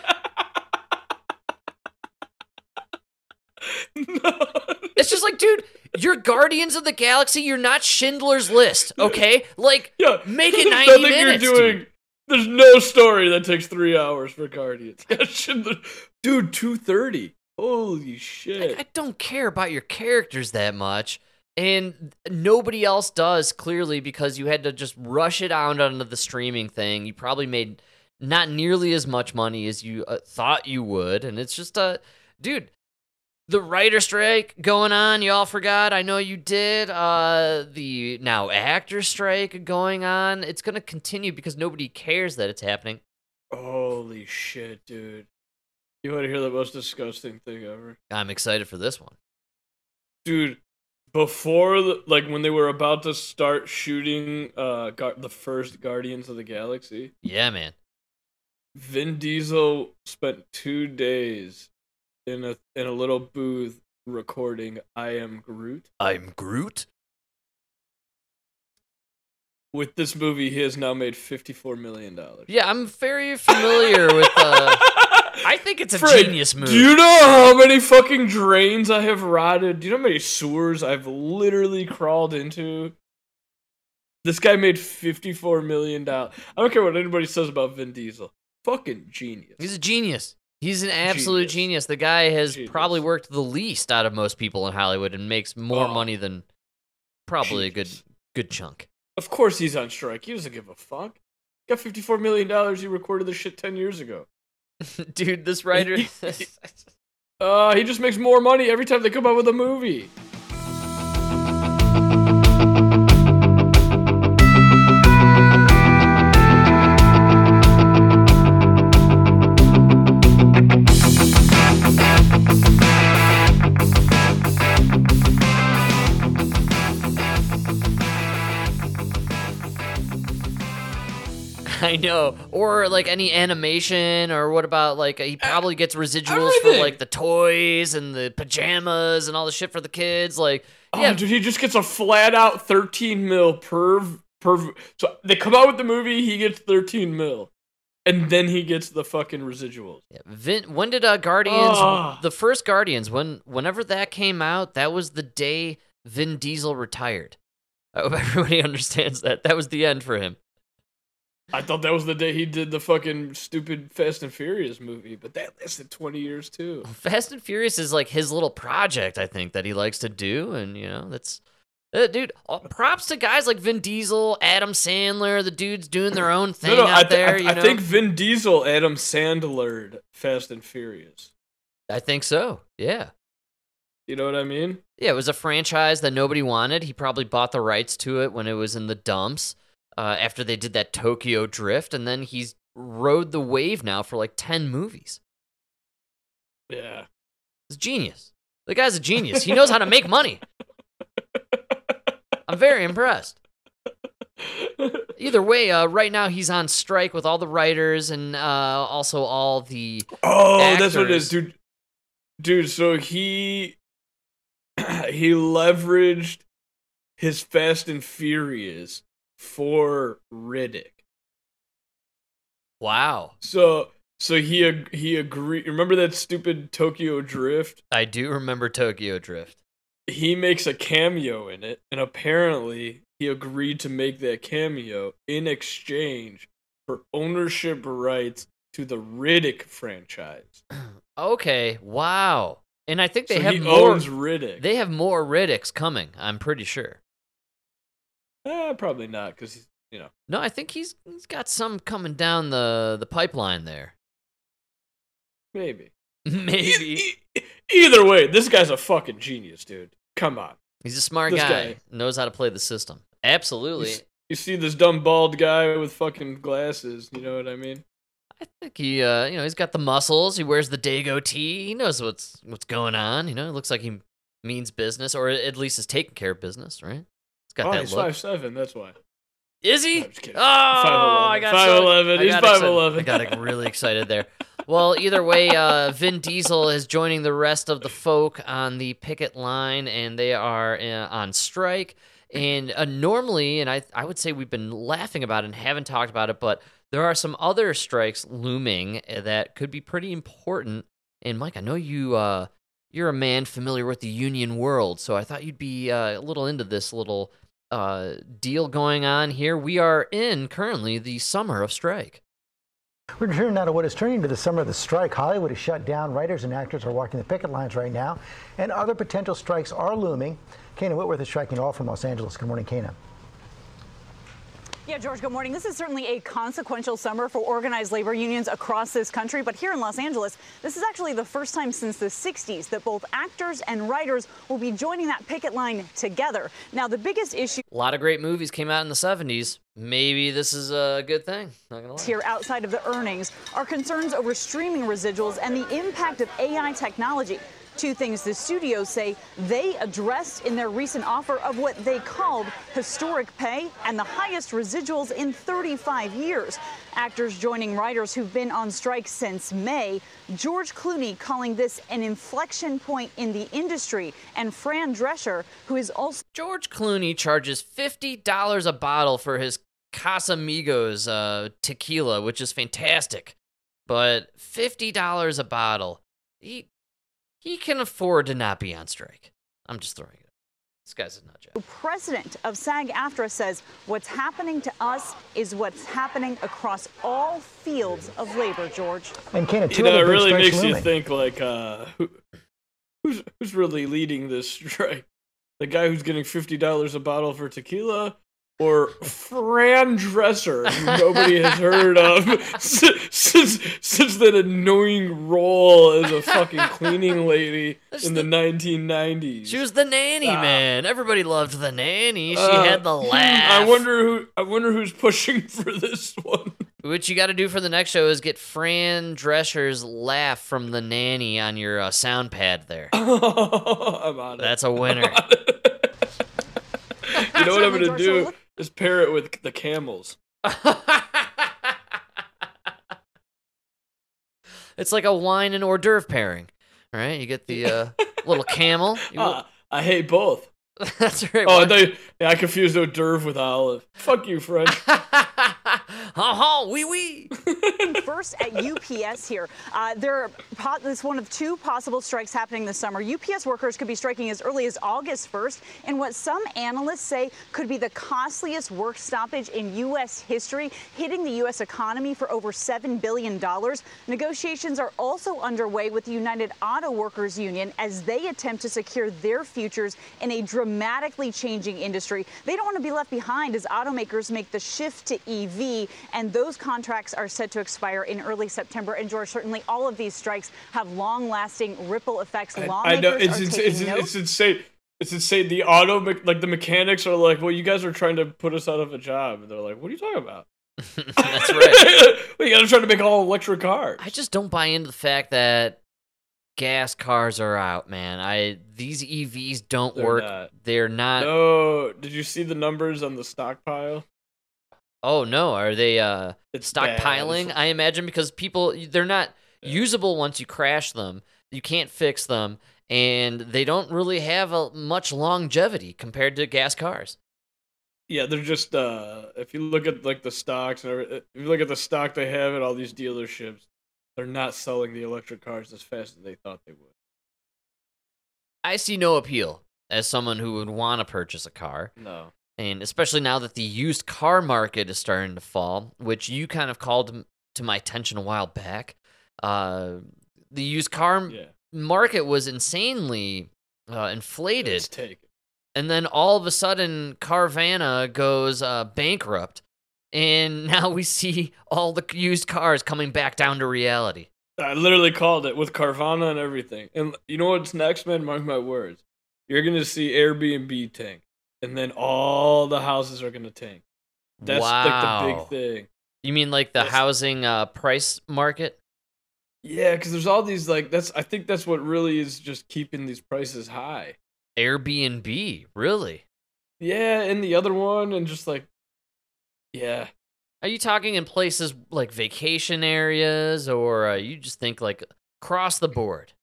no. It's just like, dude, you're Guardians of the Galaxy. You're not Schindler's List, okay? Like, Yeah, make it there's 90 nothing minutes. You're doing. dude. There's no story that takes three hours for Guardians. Dude, two thirty. Holy shit! I don't care about your characters that much. And nobody else does, clearly, because you had to just rush it out onto the streaming thing. You probably made not nearly as much money as you uh, thought you would. And it's just, uh, dude, the writer strike going on. You all forgot. I know you did. Uh, the now actor strike going on. It's going to continue because nobody cares that it's happening. Holy shit, dude! You want to hear the most disgusting thing ever? I'm excited for this one. dude before the, like when they were about to start shooting uh Gar- the first guardians of the galaxy Yeah, man. vin diesel spent two days in a in a little booth recording i am groot I'm Groot. with this movie he has now made 54 million dollars Yeah, I'm very familiar with. Uh, I think it's a Frig, genius move. Do you know how many fucking drains I have rotted? Do you know how many sewers I've literally crawled into? This guy made fifty-four million dollars. I don't care what anybody says about Vin Diesel. Fucking genius. He's a genius. He's an absolute Genius. genius. The guy has Genius. probably worked the least out of most people in Hollywood and makes more Oh. money than probably a good good chunk. Of course he's on strike. He doesn't give a fuck. Got fifty-four million dollars. He recorded this shit ten years ago. Dude, this writer. Uh, he just makes more money every time they come out with a movie. I know. Or like any animation, or what about like he probably gets residuals for like the toys and the pajamas and all the shit for the kids. Like, Oh, yeah, dude, he just gets a flat out 13 mil per per. So they come out with the movie, he gets 13 mil, and then he gets the fucking residuals. Yeah, Vin, when did uh, Guardians, Ah. the first Guardians, when whenever that came out, that was the day Vin Diesel retired. I hope everybody understands that. That was the end for him. I thought that was the day he did the fucking stupid Fast and Furious movie, but that lasted 20 years too. Fast and Furious is like his little project, I think, that he likes to do, and you know, that's. Uh, dude, uh, props to guys like Vin Diesel, Adam Sandler, the dudes doing their own thing no, no, out I, th- there. I, you I think Vin Diesel, Adam Sandler, Fast and Furious. I think so. Yeah. You know what I mean? Yeah, it was a franchise that nobody wanted. He probably bought the rights to it when it was in the dumps uh, after they did that Tokyo Drift, and then he's rode the wave now for like 10 movies. Yeah. It's genius. The guy's a genius. He knows how to make money. I'm very impressed. Either way, uh, right now he's on strike with all the writers and uh, also all the. Oh, that's what it is, dude. Dude, so he he leveraged his Fast and Furious for Riddick. Wow. So so he ag- he agreed. Remember that stupid Tokyo Drift? I do remember Tokyo Drift. He makes a cameo in it, and apparently he agreed to make that cameo in exchange for ownership rights to the Riddick franchise. Okay, wow. And I think they so have he more. owns Riddick. They have more Riddicks coming. I'm pretty sure. Eh, probably not, because he's you know. No, I think he's he's got some coming down the the pipeline there. Maybe. Maybe E- e- either way, this guy's a fucking genius, dude. Come on. he's a smart This guy. guy. Knows how to play the system. Absolutely. s- you see this dumb bald guy with fucking glasses, you know what I mean? I think he, uh, you know, he's got the muscles. He wears the Dago tee. He knows what's what's going on. You know, it looks like he means business, or at least is taking care of business, right? He's got oh, that he's look. five seven, that's why. Is he? Kidding. Oh, I got 5'11", I he's got 5'11". I got really excited there. Well, either way, uh, Vin Diesel is joining the rest of the folk on the picket line, and they are uh, on strike. And uh, normally, and I, I would say we've been laughing about it and haven't talked about it, but there are some other strikes looming uh, that could be pretty important. And Mike, I know you, uh, you're a man familiar with the union world, so I thought you'd be uh, a little into this little uh, deal going on here. We are in currently the summer of strike. We're turning now to what is turning into the summer of the strike. Hollywood is shut down. Writers and actors are walking the picket lines right now, and other potential strikes are looming. Kayna Whitworth is striking all from Los Angeles. Good morning, Kayna. Yeah, George, good morning. This is certainly a consequential summer for organized labor unions across this country, but here in Los Angeles, this is actually the first time since the 60s that both actors and writers will be joining that picket line together. Now, the biggest issue A lot of great movies came out in the 70s. Maybe this is a good thing. Not gonna lie. here outside of the earnings are concerns over streaming residuals and the impact of AI technology. Two things the studios say they addressed in their recent offer of what they called historic pay and the highest residuals in 35 years. Actors joining writers who've been on strike since May. George Clooney calling this an inflection point in the industry, and Fran Drescher, who is also George Clooney charges $50 a bottle for his Casamigos uh, tequila, which is fantastic. But $50 a bottle. He he can afford to not be on strike. I'm just throwing it. This guy's a nut job. president of SAG AFTRA says what's happening to us is what's happening across all fields of labor, George. And Kayna, You two know, it really strikes makes you think like uh who, who's who's really leading this strike? The guy who's getting fifty dollars a bottle for tequila, or Fran Drescher, who nobody has heard of since, since since that annoying role as a fucking cleaning lady in the nineteen nineties. She was the nanny, man. Everybody loved the nanny. She Uh, had the laugh. I wonder who I wonder who's pushing for this one. What you got to do for the next show is get Fran Drescher's laugh from the nanny on your uh, sound pad there. I'm on it. That's a winner. You know what I'm gonna George, so do? Just pair it with the camels. it's like a wine and hors d'oeuvre pairing, right? You get the uh, little camel. You... Uh, I hate both. That's right. Oh, I one- thought you- yeah, I confused hors d'oeuvre with olive. Fuck you, French. Ha ha, wee wee. First at UPS here. Uh, there are po- this is one of two possible strikes happening this summer. UPS workers could be striking as early as August 1st in what some analysts say could be the costliest work stoppage in U.S. history, hitting the U.S. economy for over $7 billion. Negotiations are also underway with the United Auto Workers Union as they attempt to secure their futures in a dramatically changing industry. They don't want to be left behind as automakers make the shift to EV, and those contracts are set to expire in early September. And George, certainly all of these strikes have long-lasting ripple effects. I, Lawmakers I know it's are it's, it's, note. it's insane. It's insane. The auto me- like the mechanics are like, well, you guys are trying to put us out of a job, and they're like, what are you talking about? That's right. well, you guys are trying to make all electric cars. I just don't buy into the fact that gas cars are out, man. I these EVs don't They're work. not. They're not. no, did you see the numbers on the stockpile? Oh no, are they uh It's bad. stockpiling? I imagine because people they're not usable once you crash them. You can't fix them and they don't really have a much longevity compared to gas cars. Yeah, they're just uh if you look at like the stocks and every, if you look at the stock they have at all these dealerships, they're not selling the electric cars as fast as they thought they would. I see no appeal as someone who would want to purchase a car. No. And especially now that the used car market is starting to fall, which you kind of called to my attention a while back. Uh, the used car Yeah. market was insanely uh, inflated. And then all of a sudden Carvana goes uh, bankrupt, and now we see all the used cars coming back down to reality. I literally called it with Carvana and everything. And you know what's next, man? Mark my words. You're gonna see Airbnb tank, and then all the houses are gonna tank. That's like the big thing. You mean like the Yes. housing uh, price market? Yeah, because there's all these like that's. I think that's what really is just keeping these prices high. Airbnb, really? Yeah, and the other one, and just like, yeah, Are you talking in places like vacation areas, or uh, you just think like across the board?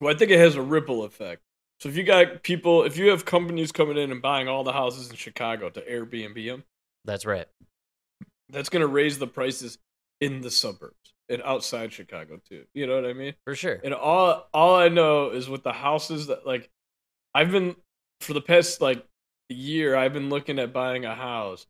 Well, I think it has a ripple effect. So if you got people, if you have companies coming in and buying all the houses in Chicago to Airbnb them, That's right. that's going to raise the prices in the suburbs and outside Chicago too. You know what I mean? For sure. And all all I know is with the houses that like I've been for the past like year I've been looking at buying a house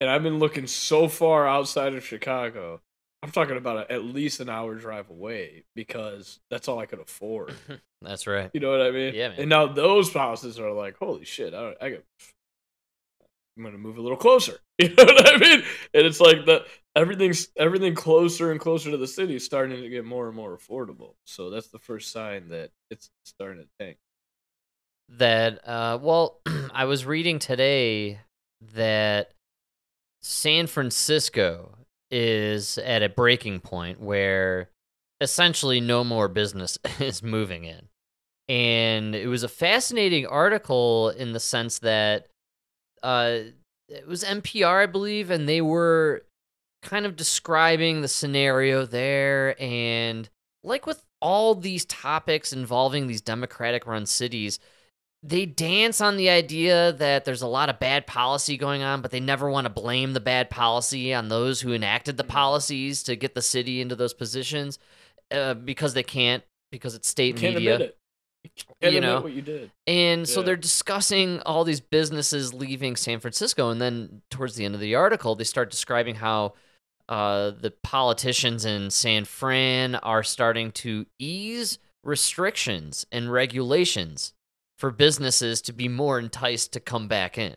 and I've been looking so far outside of Chicago. I'm talking about a, at least an hour drive away because that's all I could afford. That's right. You know what I mean? Yeah, man. And now those houses are like, holy shit! I, I got, I'm gonna move a little closer. You know what I mean? And it's like the everything's everything closer and closer to the city is starting to get more and more affordable. So that's the first sign that it's starting to tank. That uh well i was reading today that san francisco is at a breaking point where essentially no more business is moving in. And it was a fascinating article in the sense that uh it was npr i believe and they were kind of describing the scenario there. And like with all these topics involving these democratic run cities they dance on the idea that there's a lot of bad policy going on, but they never want to blame the bad policy on those who enacted the policies to get the city into those positions uh, because they can't, because it's state You can't media. admit it. You can't You know? what you did. And so they're discussing all these businesses leaving San Francisco. And then towards the end of the article, they start describing how uh, the politicians in San Fran are starting to ease restrictions and regulations for businesses to be more enticed to come back in.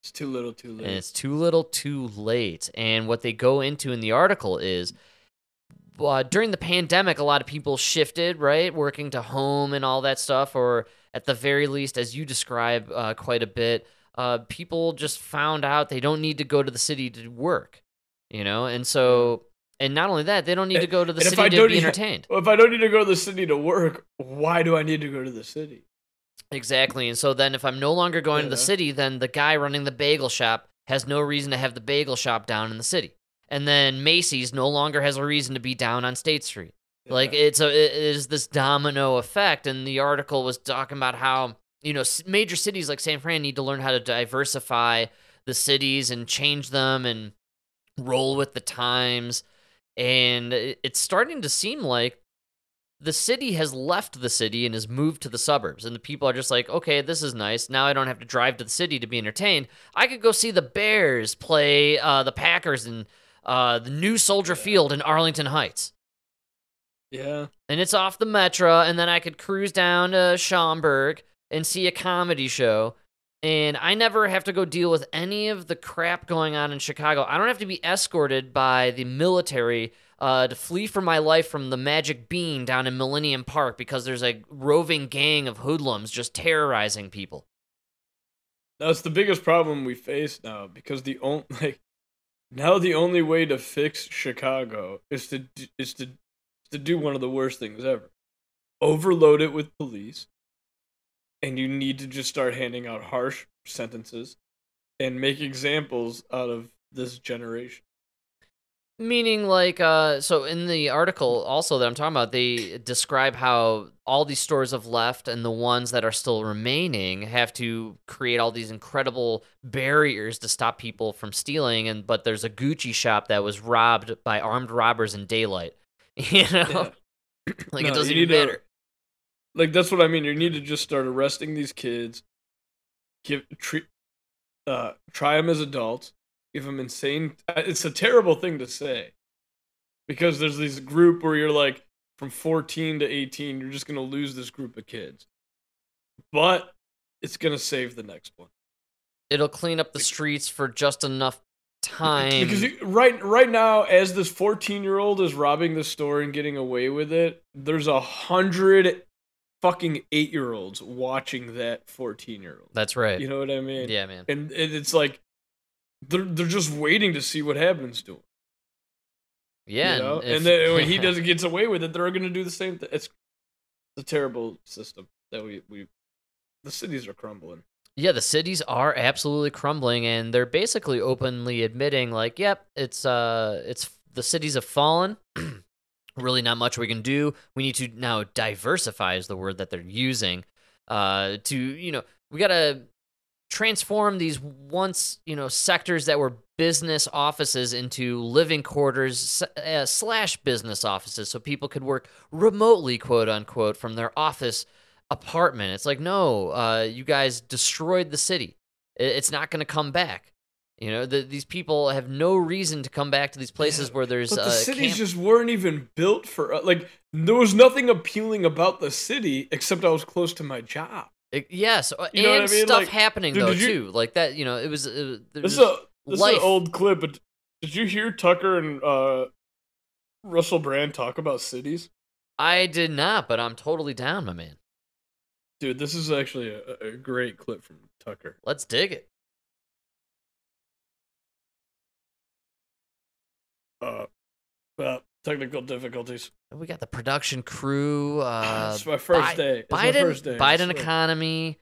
It's too little, too late. And it's too little, too late. And what they go into in the article is uh, during the pandemic, a lot of people shifted, right? Working to home and all that stuff, or at the very least, as you describe uh, quite a bit, uh, people just found out they don't need to go to the city to work, you know? And so, and not only that, they don't need to go to the city to be need- entertained. Well, if I don't need to go to the city to work, why do I need to go to the city? Exactly. And so then if I'm no longer going to the city, then the guy running the bagel shop has no reason to have the bagel shop down in the city. and then Macy's no longer has a reason to be down on State Street. Like it's a it is this domino effect, and the article was talking about how you know major cities like San Fran need to learn how to diversify the cities and change them and roll with the times, and it's starting to seem like the city has left the city and has moved to the suburbs. And the people are just like okay this is nice. Now i don't have to drive to the city to be entertained. I could go see the bears play uh, the packers in uh, the new soldier field in arlington heights. Yeah. and it's off the metro and then i could cruise down to schaumburg and see a comedy show. And i never have to go deal with any of the crap going on in chicago. I don't have to be escorted by the military uh, to flee for my life from the magic bean down in millennium park because there's a roving gang of hoodlums just terrorizing people That's the biggest problem we face now because the only like now the only way to fix Chicago is to is to to do one of the worst things ever. Overload it with police. And you need to just start handing out harsh sentences and make examples out of this generation. Meaning, like, uh, so in the article also that I'm talking about, they describe how all these stores have left, and the ones that are still remaining have to create all these incredible barriers to stop people from stealing. And but there's a Gucci shop that was robbed by armed robbers in daylight. You know, like No, it doesn't even need to- matter. Like that's what I mean. You need to just start arresting these kids. Give treat, uh, try them as adults. Give them insane. uh, It's a terrible thing to say, because there's this group where you're like from 14 to 18. You're just gonna lose this group of kids, but it's gonna save the next one. It'll clean up the streets for just enough time. Because you, right right now, as this 14 year old is robbing the store and getting away with it, there's a hundred fucking eight year olds watching that 14 year old. That's right. You know what I mean? Yeah, man. And it, it's like they're they're just waiting to see what happens to him. yeah, You know? if- And then when he doesn't gets away with it, they're going to do the same thing. It's a terrible system that we we the cities are crumbling. Yeah, the cities are absolutely crumbling, and they're basically openly admitting, like, "Yep, it's uh, it's the cities have fallen. really, not much we can do. We need to now diversify is the word that they're using. Uh, to you know, we gotta transform these once you know sectors that were business offices into living quarters uh, slash business offices, so people could work remotely, quote unquote, from their office apartment. It's like, no, uh, you guys destroyed the city. It's not going to come back. You know, the, these people have no reason to come back to these places where there's But the uh, cities camp- just weren't even built for uh, like there was nothing appealing about the city except I was close to my job. It- yes, uh, You know and I mean? stuff Like, happening dude, though you- too. Like that, you know, it was. Uh, there This is a this is life. an old clip, but did you hear Tucker and uh, Russell Brand talk about cities? I did not, but I'm totally down, my man. Dude, this is actually a, a great clip from Tucker. Let's dig it. Uh, uh technical difficulties. We got the production crew. Uh, It's my first day. It's my Biden, first day. I Biden swear. economy.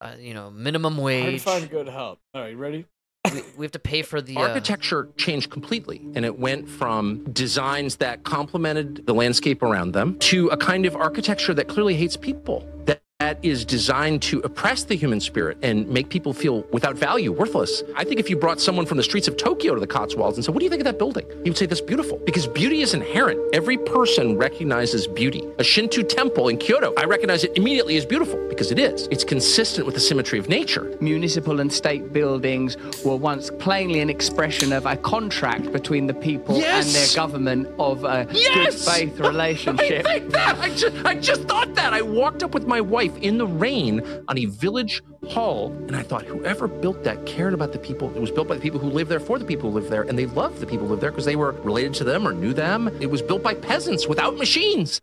Uh, you know, minimum Hard to wage. find good help. All right, you ready? we, we have to pay for the uh, Architecture changed completely, and it went from designs that complemented the landscape around them to a kind of architecture that clearly hates people. That that is designed to oppress the human spirit and make people feel without value, worthless. I think if you brought someone from the streets of Tokyo to the Cotswolds and said, What do you think of that building? He would say, That's beautiful. Because beauty is inherent. Every person recognizes beauty. A Shinto temple in Kyoto, I recognize it immediately as beautiful because it is. It's consistent with the symmetry of nature. Municipal and state buildings were once plainly an expression of a contract between the people Yes! and their government of a Yes! good faith relationship. I think that. I just, I just thought that. I walked up with my wife in the rain on a village hall, and I thought, whoever built that cared about the people. It was built by the people who live there for the people who live there, and they loved the people who live there because they were related to them or knew them. It was built by peasants without machines.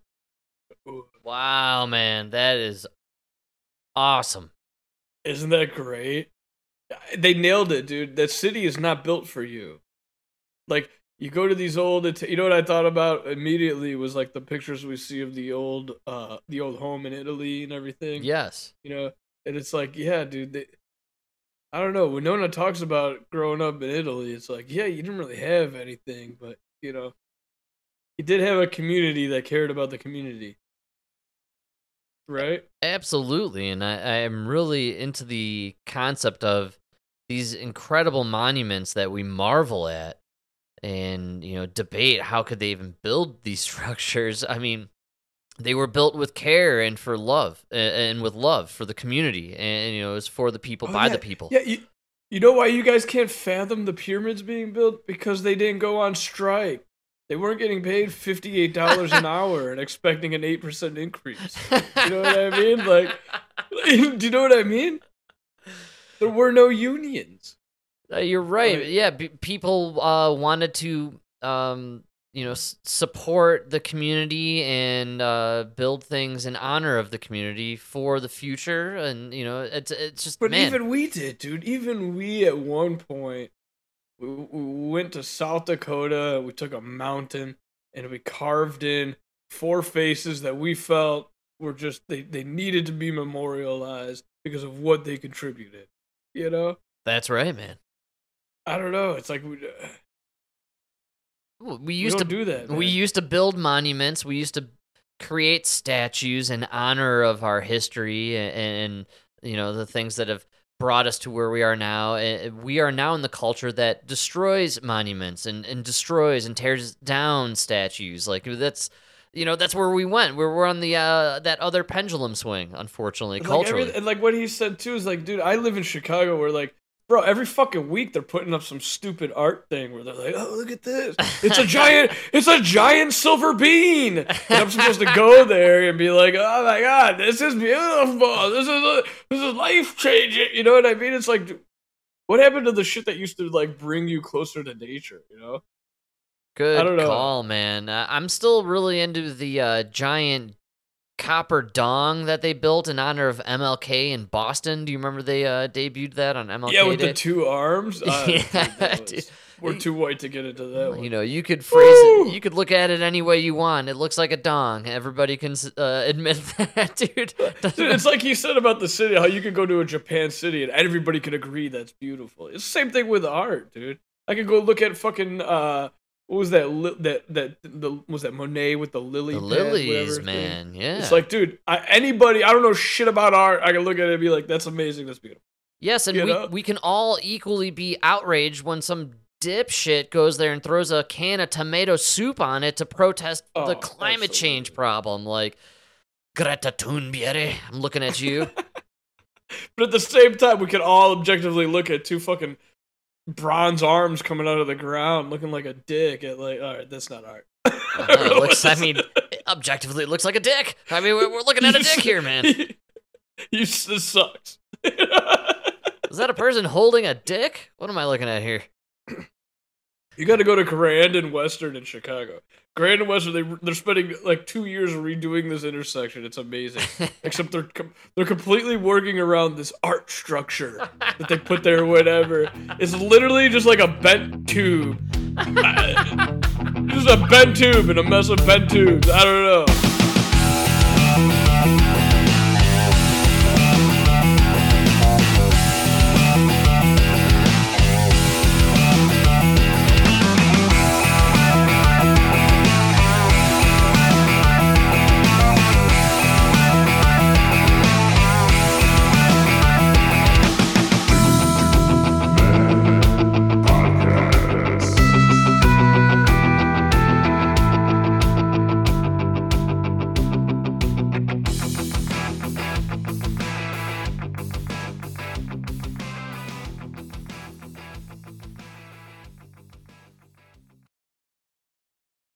Wow, man, that is awesome. Isn't that great? They nailed it, dude. That city is not built for you. Like you go to these old, you know what I thought about immediately was like the pictures we see of the old, uh, the old home in Italy and everything. Yes. You know, and it's like, yeah, dude. They, I don't know. When Nona talks about growing up in Italy, it's like, yeah, you didn't really have anything, but you know, you did have a community that cared about the community, right? Absolutely, and I, I am really into the concept of these incredible monuments that we marvel at, and you know, debate how could they even build these structures. I mean, they were built with care and for love, and with love for the community, and you know, it was for the people Oh, by yeah. the people. Yeah, you, you know why you guys can't fathom the pyramids being built? Because they didn't go on strike. They weren't getting paid fifty-eight dollars an hour and expecting an eight percent increase. You know what I mean? Like, do you know what I mean? There were no unions. Uh, you're right. Yeah, b- people uh, wanted to, um, you know, s- support the community and uh, build things in honor of the community for the future, and you know, it's it's just But man. even we did, dude. Even we at one point, we, we went to South Dakota. We took a mountain and we carved in four faces that we felt were just they they needed to be memorialized because of what they contributed. You know, That's right, man. I don't know. It's like we, W- We used don't to do that, We used to build monuments. We used to create statues in honor of our history and, and you know the things that have brought us to where we are now. We are now in the culture that destroys monuments and, and destroys and tears down statues. Like that's you know that's where we went. We're we're on the uh, that other pendulum swing. Unfortunately, Like, every- culturally. and like what he said too is like, dude, I live in Chicago where like, bro, every fucking week they're putting up some stupid art thing where they're like, oh, look at this. It's a giant, it's a giant silver bean. And I'm supposed to go there and be like, oh my god, this is beautiful. This is a, this is life changing. You know what I mean? It's like, what happened to the shit that used to like bring you closer to nature? You know? Good I don't know. call, man. Uh, I'm still really into the uh, giant copper dong that they built in honor of MLK in Boston. Do you remember they uh, debuted that on MLK yeah, with Day? the two arms. Uh, Yeah, dude. we're too white to get into that one. You know, you could phrase it. You could look at it any way you want. It looks like a dong. Everybody can uh, admit that, dude. Dude, it's like you said about the city, how you could go to a Japan city and everybody could agree that's beautiful. It's the same thing with art, dude. I could go look at fucking uh, what was that? Li- that that the was that Monet with the lily? The pad, lilies, whatever thing? man. Yeah. It's like, dude, I, anybody, I don't know shit about art. I can look at it and be like, that's amazing, that's beautiful. Yes, and You we, know? we can all equally be outraged when some dipshit goes there and throws a can of tomato soup on it to protest the Oh, climate change problem. Like, Greta Thunberg, I'm looking at you. But at the same time, we can all objectively look at two fucking bronze arms coming out of the ground, looking like a dick. At like, all right, that's not art. Uh, it looks, I mean, objectively, it looks like a dick. I mean, we're, we're looking at a dick here, man. you this sucks. Is that a person holding a dick? What am I looking at here? You got to go to Grand and Western in Chicago. Grand and Western, they they're spending like two years redoing this intersection. It's amazing. Except they're com- they're completely working around this art structure that they put there. or Whatever. It's literally just like a bent tube. just a bent tube and a mess of bent tubes. I don't know.